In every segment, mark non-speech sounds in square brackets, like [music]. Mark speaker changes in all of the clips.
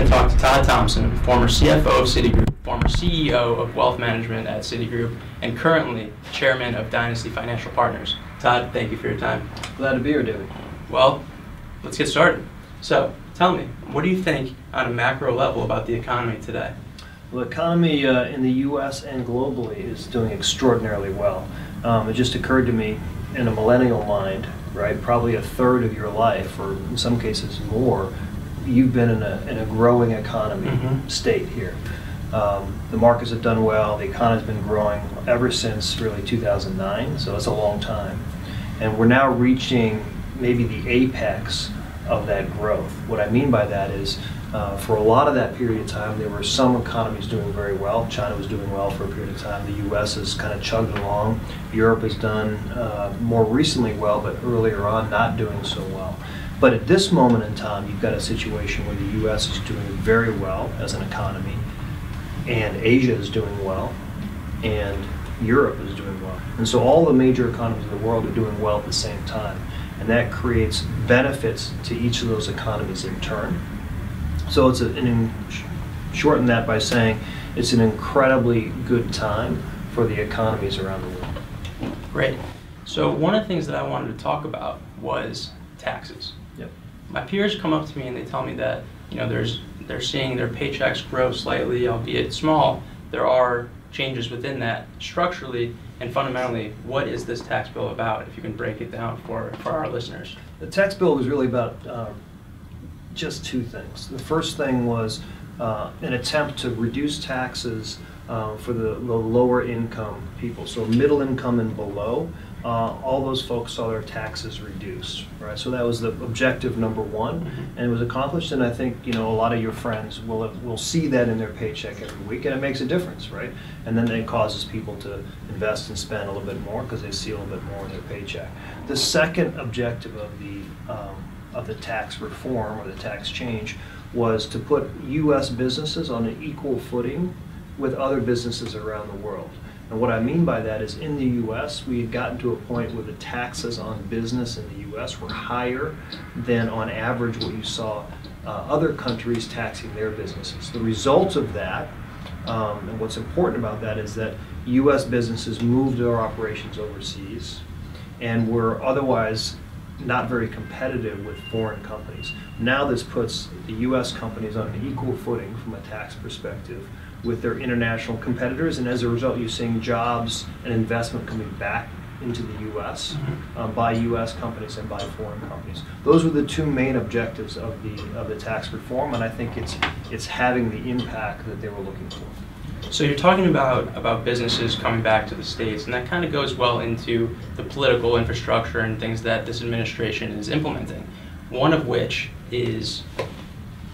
Speaker 1: going to talk to Todd Thomson, former CFO of Citigroup, former CEO of Wealth Management at Citigroup, and currently chairman of Dynasty Financial Partners. Todd, thank you for your time.
Speaker 2: Glad to be here, David.
Speaker 1: Well, let's get started. So, tell me, what do you think on a macro level about the economy today?
Speaker 2: Well, the economy uh, in the U.S. and globally is doing extraordinarily well. Um, it just occurred to me in a millennial mind, right, probably a third of your life, or in some cases more, you've been in a, in a growing economy
Speaker 1: Mhm.
Speaker 2: state here. Um, the markets have done well, the economy's been growing ever since really 2009, so it's a long time. And we're now reaching maybe the apex of that growth. What I mean by that is, uh, for a lot of that period of time, there were some economies doing very well. China was doing well for a period of time. The U.S. has kind of chugged along. Europe has done uh, more recently well, but earlier on not doing so well. But at this moment in time, you've got a situation where the U.S. is doing very well as an economy, and Asia is doing well, and Europe is doing well. And so all the major economies of the world are doing well at the same time. And that creates benefits to each of those economies in turn. So it's a, an, shorten that by saying it's an incredibly good time for the economies around the world.
Speaker 1: Great. So, one of the things that I wanted to talk about was taxes. My peers come up to me and they tell me that, you know, there's they're seeing their paychecks grow slightly, albeit small. There are changes within that structurally and fundamentally. What is this tax bill about? If you can break it down for, for our listeners.
Speaker 2: The tax bill was really about um, just two things. The first thing was uh, an attempt to reduce taxes uh, for the, the lower income people, so middle income and below. Uh, all those folks saw their taxes reduced, right? So that was the objective number one,
Speaker 1: Mhm.
Speaker 2: and it was accomplished. And I think you know a lot of your friends will have, will see that in their paycheck every week, and it makes a difference, right? And then it causes people to invest and spend a little bit more because they see a little bit more in their paycheck. The second objective of the um, of the tax reform or the tax change was to put U.S. businesses on an equal footing with other businesses around the world. And what I mean by that is in the U.S., we had gotten to a point where the taxes on business in the U.S. were higher than on average what you saw uh, other countries taxing their businesses. The result of that, um, and what's important about that, is that U.S. businesses moved their operations overseas and were otherwise not very competitive with foreign companies. Now this puts the U.S. companies on an equal footing from a tax perspective with their international competitors, and as a result, you're seeing jobs and investment coming back into the U.S. um, by U.S. companies and by foreign companies. Those were the two main objectives of the of the tax reform, and I think it's it's having the impact that they were looking for.
Speaker 1: So you're talking about about businesses coming back to the states, and that kind of goes well into the political infrastructure and things that this administration is implementing. One of which is,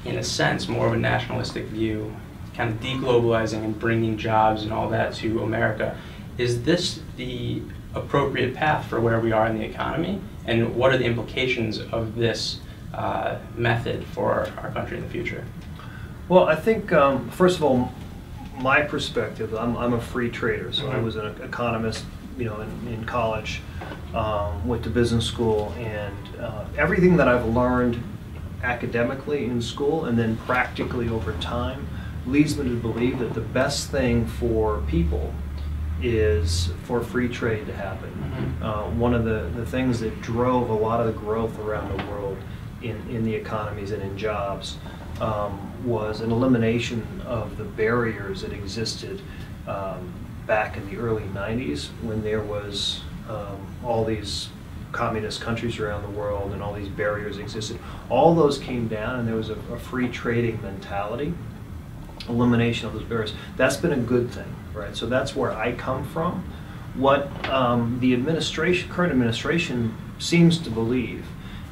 Speaker 1: in a sense, more of a nationalistic view, kind of deglobalizing and bringing jobs and all that to America. Is this the appropriate path for where we are in the economy, and what are the implications of this uh, method for our country in the future?
Speaker 2: Well, I think um, first of all, my perspective. I'm, I'm a free trader, so I
Speaker 1: Mhm.
Speaker 2: was an economist, you know, in, in college, um, went to business school, and uh, everything that I've learned academically in school and then practically over time leads me to believe that the best thing for people is for free trade to happen.
Speaker 1: Mhm.
Speaker 2: Uh, one of the, the things that drove a lot of the growth around the world in, in the economies and in jobs um, was an elimination of the barriers that existed um, back in the early 90s when there was um, all these communist countries around the world and all these barriers existed. All those came down and there was a, a free trading mentality elimination of those barriers. That's been a good thing, right? So that's where I come from. What um, the administration, current administration, seems to believe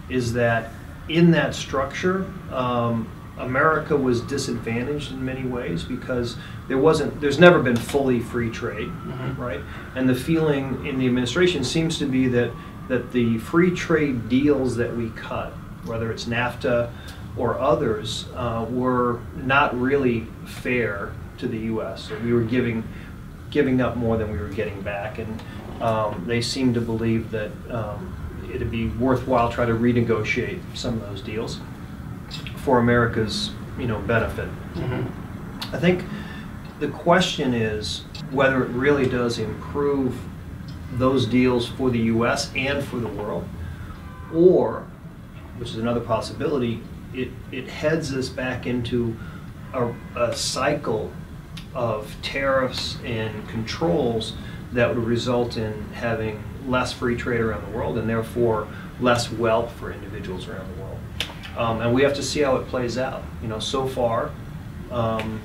Speaker 2: is that in that structure, um, America was disadvantaged in many ways because there wasn't, there's never been fully free trade,
Speaker 1: Mhm.
Speaker 2: right? And the feeling in the administration seems to be that that the free trade deals that we cut, whether it's NAFTA or others, uh, were not really fair to the U.S. So we were giving giving up more than we were getting back, and um, they seemed to believe that um, it'd be worthwhile try to renegotiate some of those deals for America's you know, benefit.
Speaker 1: Mhm.
Speaker 2: I think the question is whether it really does improve those deals for the US and for the world, or, which is another possibility, it, it heads us back into a, a cycle of tariffs and controls that would result in having less free trade around the world and therefore less wealth for individuals around the world. Um, and we have to see how it plays out. You know, so far, um,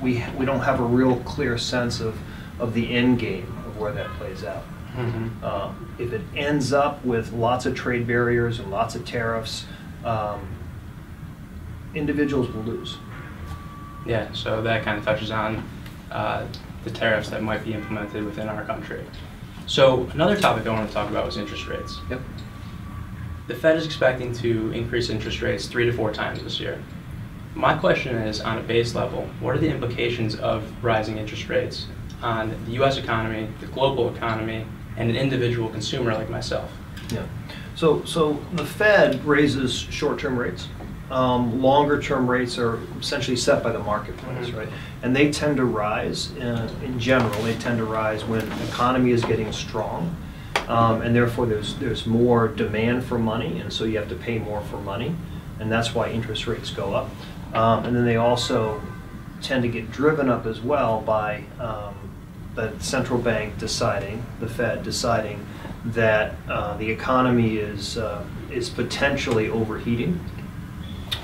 Speaker 2: we, we don't have a real clear sense of, of the end game of where that plays out.
Speaker 1: Mhm.
Speaker 2: Um, If it ends up with lots of trade barriers and lots of tariffs, um, individuals will lose.
Speaker 1: Yeah, so that kind of touches on uh, the tariffs that might be implemented within our country. So another topic I want to talk about was interest rates.
Speaker 2: Yep.
Speaker 1: The Fed is expecting to increase interest rates three to four times this year. My question is, on a base level, what are the implications of rising interest rates on the U.S. economy, the global economy, and an individual consumer like myself?
Speaker 2: Yeah. So, so the Fed raises short-term rates. Um, longer-term rates are essentially set by the marketplace,
Speaker 1: Mhm.
Speaker 2: right? And they tend to rise, uh, in general, they tend to rise when the economy is getting strong. Um, and therefore, there's, there's more demand for money, and so you have to pay more for money. And that's why interest rates go up. Um, and then they also tend to get driven up as well by um, the central bank deciding, the Fed deciding that uh, the economy is, uh, is potentially overheating.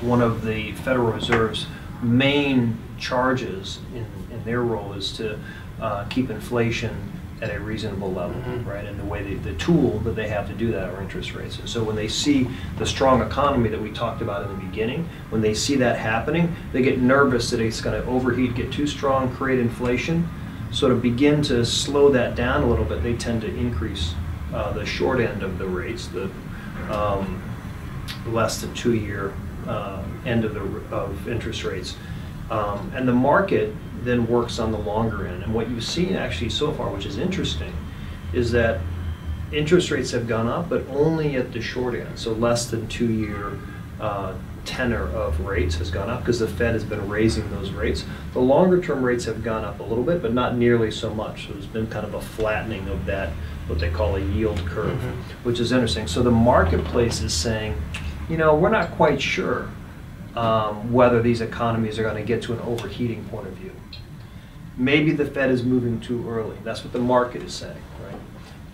Speaker 2: One of the Federal Reserve's main charges in, in their role is to uh, keep inflation at a reasonable level,
Speaker 1: Mhm.
Speaker 2: right? And the way they, the tool that they have to do that are interest rates. And so when they see the strong economy that we talked about in the beginning, when they see that happening, they get nervous that it's going to overheat, get too strong, create inflation. So to begin to slow that down a little bit, they tend to increase uh, the short end of the rates, the um, less than two-year uh, end of the of interest rates. Um, and the market then works on the longer end. And what you've seen actually so far, which is interesting, is that interest rates have gone up, but only at the short end. So less than two-year uh, tenor of rates has gone up because the Fed has been raising those rates. The longer-term rates have gone up a little bit, but not nearly so much. So there's been kind of a flattening of that, what they call a yield curve,
Speaker 1: Mhm.
Speaker 2: which is interesting. So the marketplace is saying, you know, we're not quite sure um, whether these economies are going to get to an overheating point of view. Maybe the Fed is moving too early. That's what the market is saying, right?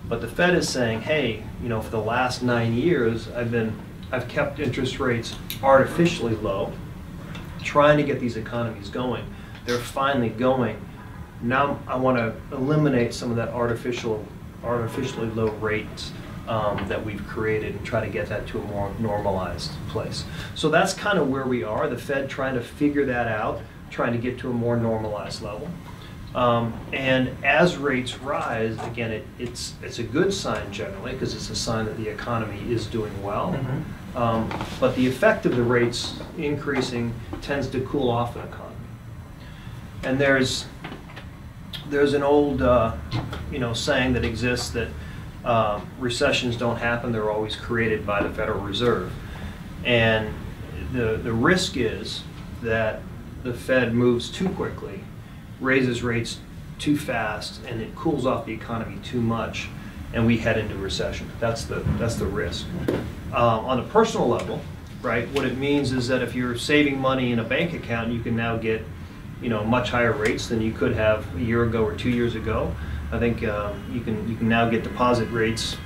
Speaker 2: But the Fed is saying, hey, you know, for the last nine years, I've been, I've kept interest rates artificially low, trying to get these economies going. They're finally going. Now I want to eliminate some of that artificial, artificially low rates um, that we've created and try to get that to a more normalized place. So that's kind of where we are. The Fed trying to figure that out, trying to get to a more normalized level. Um, and as rates rise, again, it, it's it's a good sign generally because it's a sign that the economy is doing well.
Speaker 1: Mhm.
Speaker 2: Um, but the effect of the rates increasing tends to cool off an economy. And there's there's an old uh, you know saying that exists that uh, recessions don't happen; they're always created by the Federal Reserve. And the the risk is that the Fed moves too quickly, raises rates too fast, and it cools off the economy too much, and we head into recession. That's the that's the risk. Um, on a personal level, right? What it means is that if you're saving money in a bank account, you can now get, you know, much higher rates than you could have a year ago or two years ago. I think um, you can you can now get deposit rates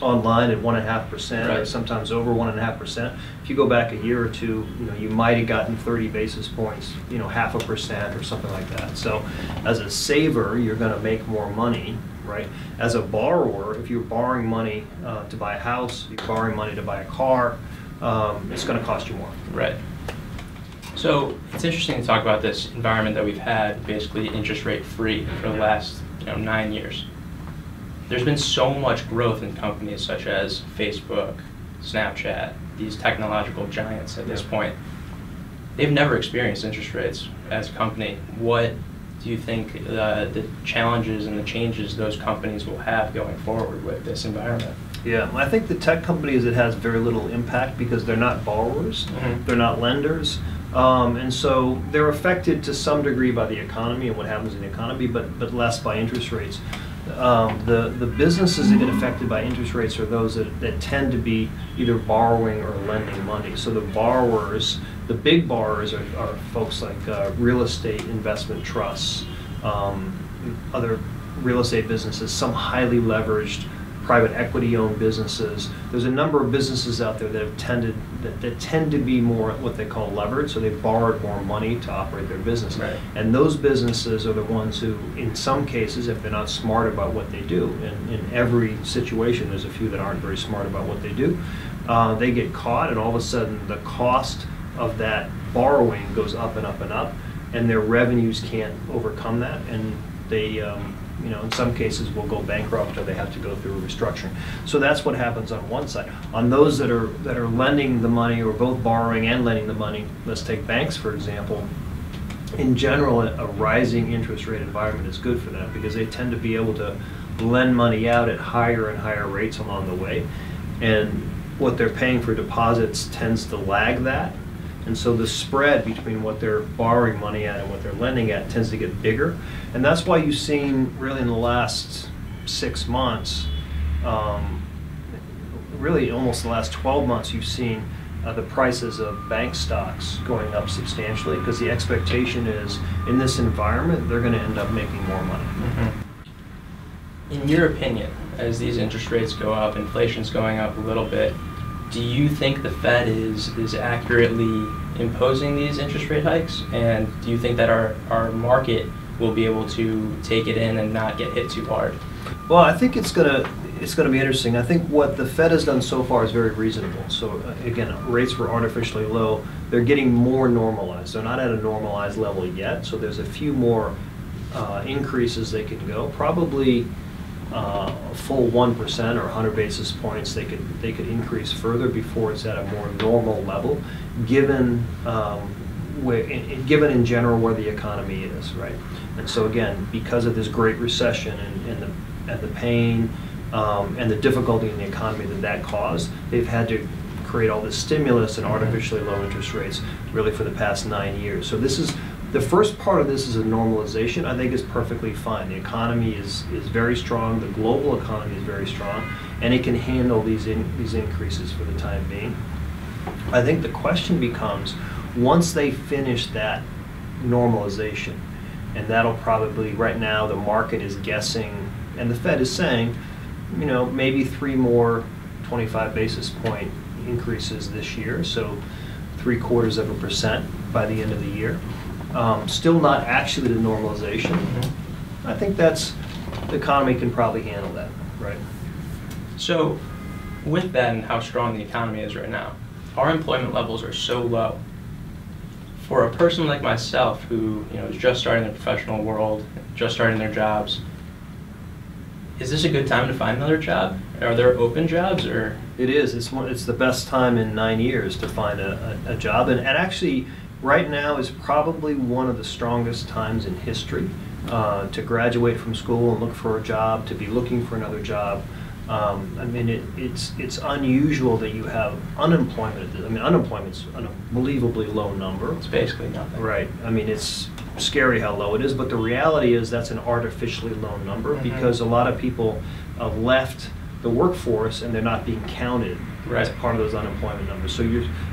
Speaker 2: online at one and a half percent, or sometimes over one and a half percent. If you go back a year or two, you know, you might have gotten 30 basis points, you know, half a percent or something like that. So, as a saver, you're going to make more money, right? As a borrower, if you're borrowing money uh, to buy a house, you're borrowing money to buy a car, um, it's going to cost you more.
Speaker 1: Right. So it's interesting to talk about this environment that we've had, basically interest rate free for the last you know nine years. There's been so much growth in companies such as Facebook, Snapchat, these technological giants at this
Speaker 2: Yeah.
Speaker 1: point. They've never experienced interest rates as a company. What do you think uh, the challenges and the changes those companies will have going forward with this environment?
Speaker 2: Yeah, I think the tech companies, it has very little impact because they're not borrowers,
Speaker 1: Mhm.
Speaker 2: they're not lenders. Um, and so they're affected to some degree by the economy and what happens in the economy, but, but less by interest rates. Um, the, the businesses that get affected by interest rates are those that, that tend to be either borrowing or lending money. So the borrowers, the big borrowers are, are folks like uh, real estate investment trusts, um, other real estate businesses, some highly leveraged private equity-owned businesses. There's a number of businesses out there that have tended, that, that tend to be more what they call levered, so they've borrowed more money to operate their business.
Speaker 1: Right.
Speaker 2: And those businesses are the ones who, in some cases, if they're not smart about what they do, and in every situation, there's a few that aren't very smart about what they do, uh, they get caught, and all of a sudden, the cost of that borrowing goes up and up and up, and their revenues can't overcome that, and they, um, you know, in some cases will go bankrupt or they have to go through a restructuring. So that's what happens on one side. On those that are, that are lending the money or both borrowing and lending the money, let's take banks, for example, in general, a a rising interest rate environment is good for them because they tend to be able to lend money out at higher and higher rates along the way. And what they're paying for deposits tends to lag that. And so the spread between what they're borrowing money at and what they're lending at tends to get bigger. And that's why you've seen really in the last six months, um, really almost the last 12 months, you've seen uh, the prices of bank stocks going up substantially because the expectation is in this environment, they're going to end up making more money.
Speaker 1: In your opinion, as these interest rates go up, inflation's going up a little bit, do you think the Fed is, is accurately imposing these interest rate hikes? And do you think that our, our market will be able to take it in and not get hit too hard?
Speaker 2: Well, I think it's gonna, it's gonna be interesting. I think what the Fed has done so far is very reasonable. So uh, again, rates were artificially low. They're getting more normalized. They're not at a normalized level yet, so there's a few more uh, increases they can go. Probably uh, a full one percent or 100 basis points, they could, they could increase further before it's at a more normal level, given, um, where, in- in- given in general where the economy is, right? And so again, because of this great recession and, and the, and the pain um, and the difficulty in the economy that that caused, they've had to create all this stimulus and artificially low interest rates really for the past nine years. So this is, the first part of this is a normalization, I think is perfectly fine. The economy is, is very strong, the global economy is very strong, and it can handle these, in, these increases for the time being. I think the question becomes, once they finish that normalization, and that'll probably, right now, the market is guessing, and the Fed is saying, you know, maybe three more 25 basis point increases this year, so three quarters of a percent by the end of the year. Um, Still not actually the normalization. I think that's, the economy can probably handle that, right?
Speaker 1: So, with that and how strong the economy is right now, our employment levels are so low. For a person like myself who, you know, is just starting the professional world, just starting their jobs, is this a good time to find another job? Are there open jobs or?
Speaker 2: It is. It's one. It's the best time in nine years to find a, a, a job, and, and actually, right now is probably one of the strongest times in history uh, to graduate from school and look for a job, to be looking for another job. Um, I mean, it, it's it's unusual that you have unemployment. I mean, unemployment's an unbelievably low number.
Speaker 1: It's basically nothing.
Speaker 2: Right. I mean, it's scary how low it is, but the reality is that's an artificially low number
Speaker 1: Mhm.
Speaker 2: because a lot of people have left the workforce and they're not being counted as part of those unemployment numbers. So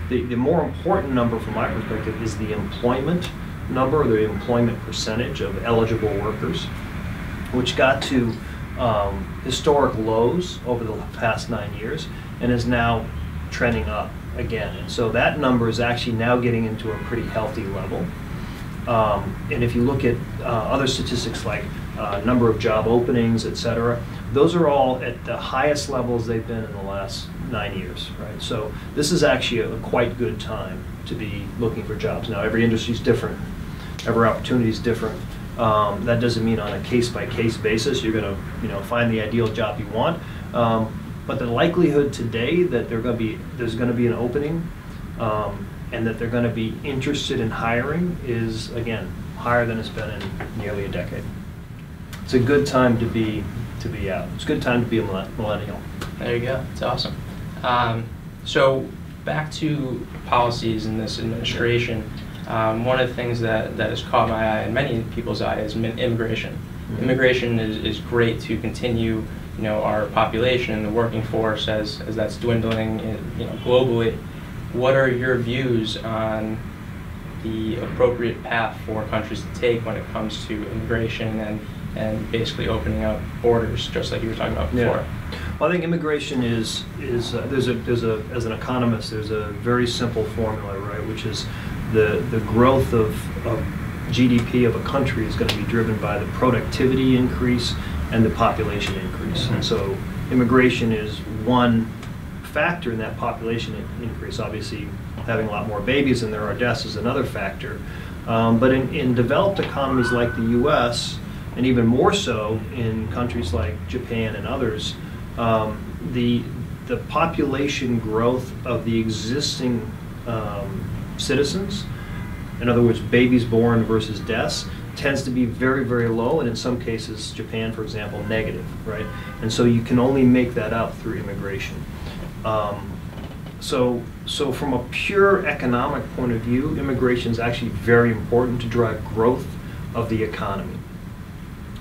Speaker 2: the, the more important number from my perspective is the employment number, or the employment percentage of eligible workers, which got to um, historic lows over the past nine years and is now trending up again. And so that number is actually now getting into a pretty healthy level. Um, And if you look at uh, other statistics like uh, number of job openings, et cetera, those are all at the highest levels they've been in the last nine years, right? So this is actually a quite good time to be looking for jobs. Now, every industry is different, every opportunity is different. Um, That doesn't mean on a case-by-case basis, you're gonna, you know, find the ideal job you want. Um, But the likelihood today that they're gonna be, there's gonna be an opening, um, and that they're gonna be interested in hiring is, again, higher than it's been in nearly a decade. It's a good time to be, to be out. It's a good time to be a millennial.
Speaker 1: There you go. It's awesome. Um, so back to policies in this administration. Um, one of the things that, that has caught my eye and many people's eye is immigration.
Speaker 2: Mhm.
Speaker 1: Immigration is, is great to continue, you know, our population and the working force as, as that's dwindling, in, you know, globally. What are your views on the appropriate path for countries to take when it comes to immigration and, and basically opening up borders, just like you were talking about
Speaker 2: Yeah. Well, I think immigration is, is, uh, there's a, there's a, as an economist, there's a very simple formula, right? Which is the, the growth of, of GDP of a country is going to be driven by the productivity increase and the population increase. And so immigration is one factor in that population increase. Obviously, having a lot more babies than there are deaths is another factor. Um, But in, in developed economies like the US, and even more so in countries like Japan and others, um, the, the population growth of the existing um, citizens, in other words, babies born versus deaths, tends to be very, very low, and in some cases, Japan, for example, negative, right? And so you can only make that up through immigration. Um, So, so from a pure economic point of view, immigration is actually very important to drive growth of the economy.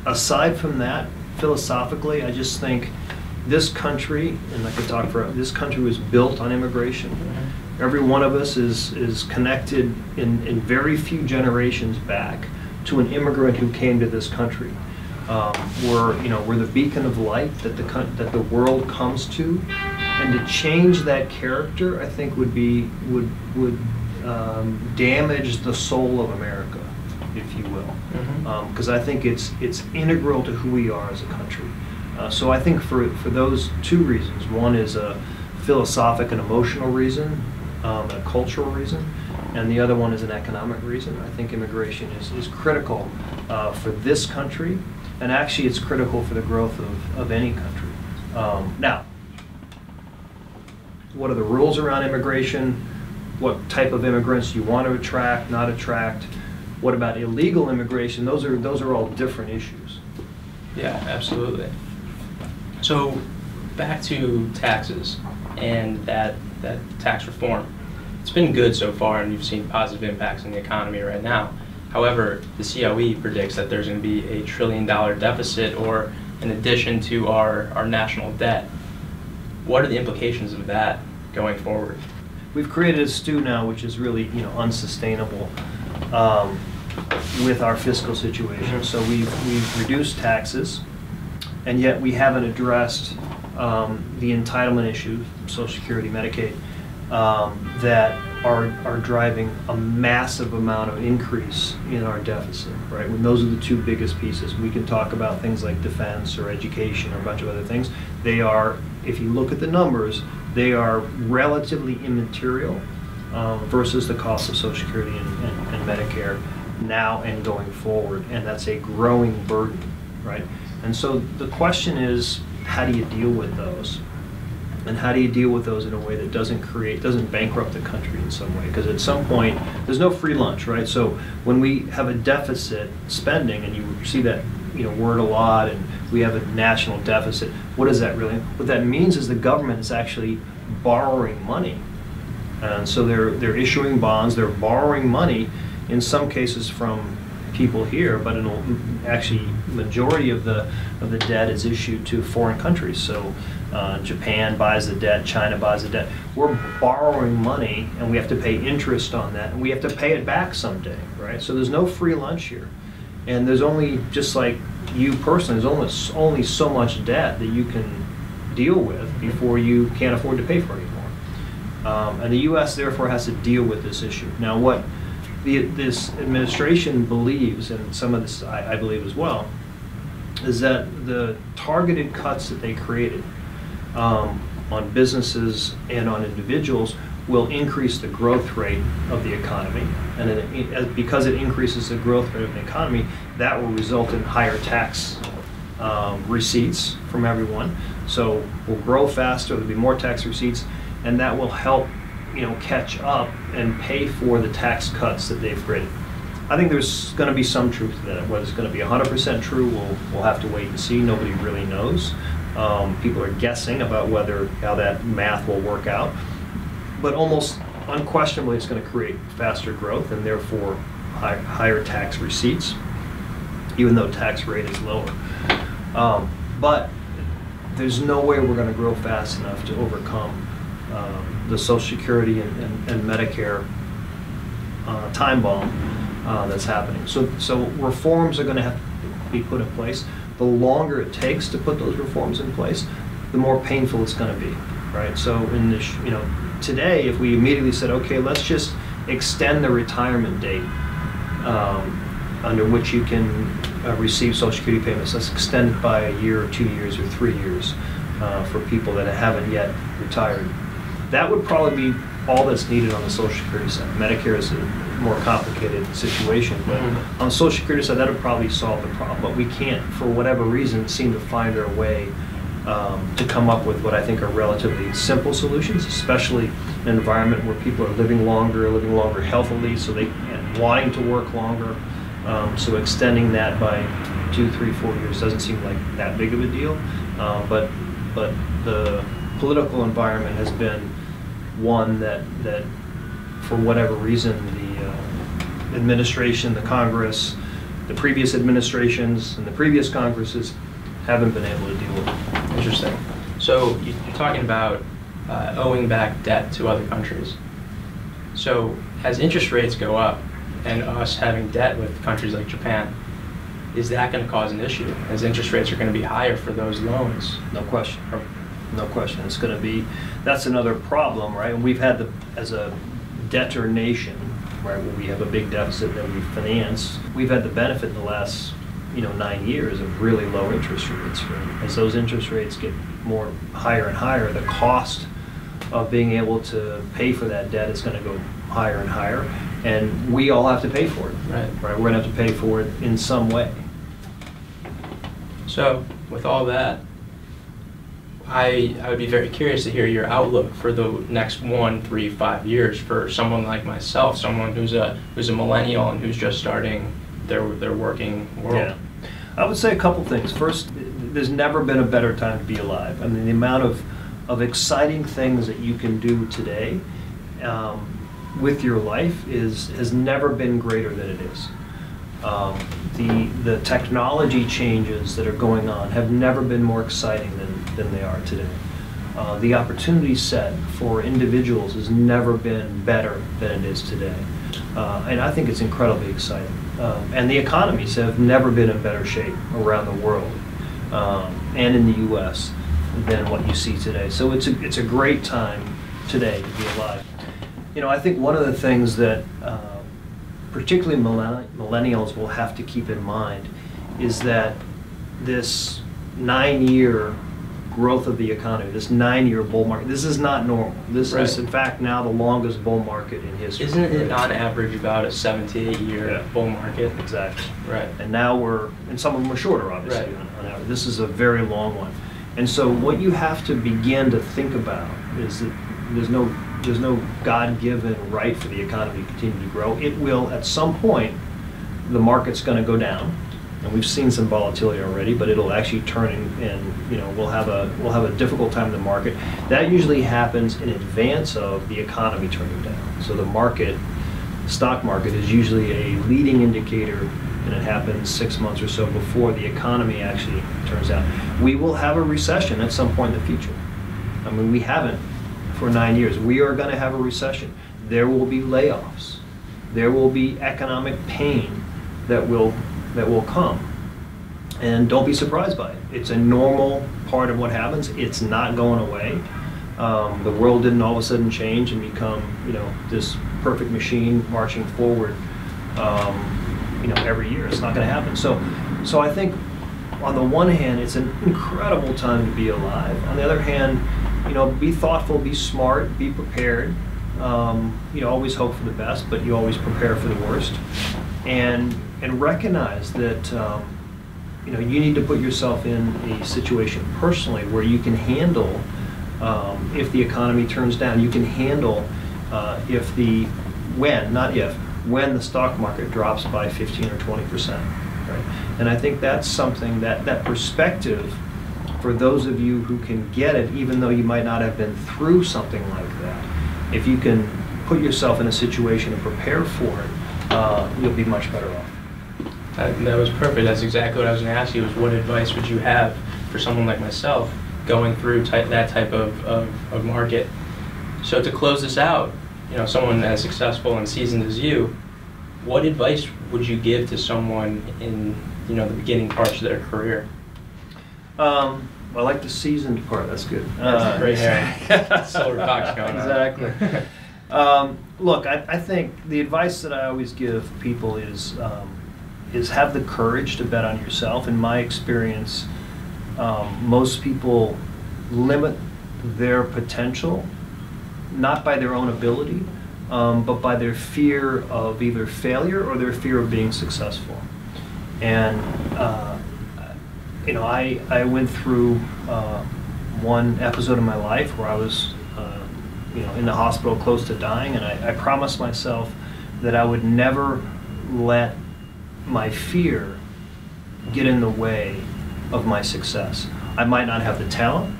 Speaker 2: Aside from that, philosophically, I just think this country, and I could talk for, this country was built on immigration. Every one of us is, is connected in, in very few generations back to an immigrant who came to this country. Um, we're, you know, we're the beacon of light that the, that the world comes to. And to change that character, I think would be, would, would um, damage the soul of America, if you will because I think it's it's integral to who we are as a country. Uh, so I think for for those two reasons, one is a philosophic and emotional reason, um, a cultural reason, and the other one is an economic reason. I think immigration is is critical uh, for this country, and actually it's critical for the growth of of any country. Um, now, what are the rules around immigration? What type of immigrants do you want to attract, not attract? What about illegal immigration? Those are, those are all different issues.
Speaker 1: Yeah, absolutely. So, back to taxes and that, that tax reform. It's been good so far, and you've seen positive impacts in the economy right now. However, the COE predicts that there's going to be a trillion dollar deficit, or in addition to our, our national debt. What are the implications of that going forward?
Speaker 2: We've created a stew now, which is really, you know, unsustainable um, with our fiscal situation. So we've, we've reduced taxes, and yet we haven't addressed um, the entitlement issues, Social Security, Medicaid, um, that are, are driving a massive amount of increase in our deficit, right? When those are the two biggest pieces. We can talk about things like defense or education or a bunch of other things. They are, if you look at the numbers, they are relatively immaterial um, versus the cost of Social Security and, and, and Medicare now and going forward, and that's a growing burden, right? And so the question is, how do you deal with those? And how do you deal with those in a way that doesn't create, doesn't bankrupt the country in some way? Because at some point, there's no free lunch, right? So when we have a deficit spending, and you see that, you know, word a lot, and we have a national deficit, what does that really? What that means is the government is actually borrowing money. And so they're, they're issuing bonds, they're borrowing money, in some cases from people here, but actually, majority of the, of the debt is issued to foreign countries. So uh, Japan buys the debt, China buys the debt. We're borrowing money, and we have to pay interest on that, and we have to pay it back someday, right? So there's no free lunch here. And there's only, just like you personally, there's almost only so much debt that you can deal with before you can't afford to pay for it anymore. Um, And the U.S. therefore has to deal with this issue. Now, what the, this administration believes, and some of this I, I believe as well, is that the targeted cuts that they created um, on businesses and on individuals will increase the growth rate of the economy. And it- because it increases the growth rate of the economy, that will result in higher tax um, receipts from everyone. So we'll grow faster, there'll be more tax receipts, and that will help, you know, catch up and pay for the tax cuts that they've created. I think there's going to be some truth to that. Whether it's going to be 100% true, we'll, we'll have to wait and see. Nobody really knows. Um, people are guessing about whether how that math will work out, but almost unquestionably, it's going to create faster growth and therefore high, higher tax receipts, even though tax rate is lower. Um, but there's no way we're going to grow fast enough to overcome um, the Social Security and, and, and Medicare uh, time bomb uh, that's happening. So, so reforms are going to have to be put in place. The longer it takes to put those reforms in place, the more painful it's going to be, right? So, in this, you know, today, if we immediately said, okay, let's just extend the retirement date um, under which you can uh, receive Social Security payments, let's extend it by a year, or two years, or three years uh, for people that haven't yet retired. That would probably be all that's needed on the Social Security side. Medicare is a more complicated situation, but
Speaker 1: Mhm.
Speaker 2: on the Social Security side, that would probably solve the problem. But we can't, for whatever reason, seem to find our way um, to come up with what I think are relatively simple solutions, especially in an environment where people are living longer, living longer healthily, so they and wanting to work longer. Um, so extending that by two, three, four years doesn't seem like that big of a deal. Uh, but but the political environment has been one that that for whatever reason the uh, administration, the Congress, the previous administrations, and the previous Congresses haven't been able to deal with.
Speaker 1: Interesting. So you- you're talking about uh, owing back debt to other countries. So as interest rates go up and us having debt with countries like Japan, is that going to cause an issue? As interest rates are going to be higher for those loans?
Speaker 2: No question. No question. It's going to be, that's another problem, right? And we've had the, as a debtor nation, right, where we have a big deficit that we finance, we've had the benefit in the last, you know, nine years of really low interest rates. right? As those interest rates get more higher and higher, the cost of being able to pay for that debt is going to go higher and higher, and we all have to pay for it.
Speaker 1: Right.
Speaker 2: Right, we're going to have to pay for it in some way.
Speaker 1: So with all that, I, I would be very curious to hear your outlook for the next one, three, five years for someone like myself, someone who's a who's a millennial and who's just starting their their working world.
Speaker 2: Yeah. I would say a couple things. First, there's never been a better time to be alive. I mean, the amount of, of exciting things that you can do today um, with your life is has never been greater than it is. Um, the the technology changes that are going on have never been more exciting than, than they are today. Uh, the opportunity set for individuals has never been better than it is today. Uh, and I think it's incredibly exciting. Um, and the economies have never been in better shape around the world um, and in the U.S. than what you see today. So it's a, it's a great time today to be alive. You know, I think one of the things that uh, particularly millennials will have to keep in mind is that this nine-year growth of the economy, this nine-year bull market, this is not normal. This is, in fact, now the longest bull market in history.
Speaker 1: Isn't it on average about a seven to eight year
Speaker 2: Yeah.
Speaker 1: bull market?
Speaker 2: Exactly.
Speaker 1: Right.
Speaker 2: And now we're, and some of them are shorter, obviously,
Speaker 1: Right.
Speaker 2: on, on average. This is a very long one. And so what you have to begin to think about is that there's no, there's no God-given right for the economy to continue to grow. It will, at some point, the market's gonna go down. And we've seen some volatility already, but it'll actually turn and, and, you know, we'll have a, we'll have a difficult time in the market. That usually happens in advance of the economy turning down. So the market, stock market is usually a leading indicator, and it happens six months or so before the economy actually turns down. We will have a recession at some point in the future. I mean, we haven't for nine years. We are going to have a recession. There will be layoffs. There will be economic pain that will that will come. And don't be surprised by it. It's a normal part of what happens. It's not going away. Um, the world didn't all of a sudden change and become, you know, this perfect machine marching forward, um, you know, every year. It's not going to happen. So, so I think on the one hand, it's an incredible time to be alive. On the other hand, you know, be thoughtful, be smart, be prepared. Um, you know, always hope for the best, but you always prepare for the worst, and and recognize that um, you know you need to put yourself in a situation personally where you can handle um, if the economy turns down. You can handle uh, if the when, not if, when the stock market drops by 15 or 20 percent. Right? And I think that's something that that perspective for those of you who can get it, even though you might not have been through something like that, if you can put yourself in a situation and prepare for it, uh, you'll be much better off.
Speaker 1: That, that was perfect. That's exactly what I was going to ask you. Was what advice would you have for someone like myself going through type, that type of, of, of market? So to close this out, you know, someone as successful and seasoned as you, what advice would you give to someone in you know the beginning parts of their career?
Speaker 2: Um, I like the seasoned part, that's good.
Speaker 1: That's
Speaker 2: Uh,
Speaker 1: gray hair. Silver fox going on.
Speaker 2: Exactly. [laughs] Um, look, I, I think the advice that I always give people is, um, is have the courage to bet on yourself. In my experience, um, most people limit their potential, not by their own ability, um, but by their fear of either failure or their fear of being successful. And, uh, you know, I, I went through uh, one episode of my life where I was, uh, you know, in the hospital close to dying, and I, I promised myself that I would never let my fear get in the way of my success. I might not have the talent,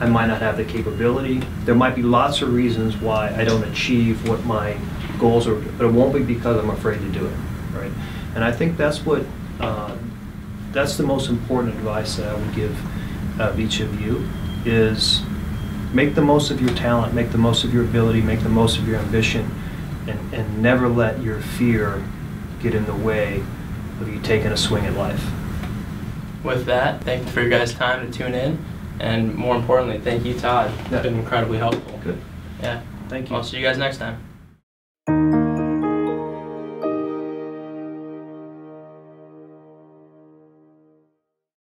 Speaker 2: I might not have the capability. There might be lots of reasons why I don't achieve what my goals are, but it won't be because I'm afraid to do it, right? And I think that's what, uh, that's the most important advice that I would give of each of you is make the most of your talent, make the most of your ability, make the most of your ambition, and, and never let your fear get in the way of you taking a swing at life.
Speaker 1: With that, thank you for your guys' time to tune in, and more importantly, thank you, Todd.
Speaker 2: Yeah.
Speaker 1: It's been incredibly helpful.
Speaker 2: Good.
Speaker 1: Yeah.
Speaker 2: Thank you.
Speaker 1: I'll see you guys next time.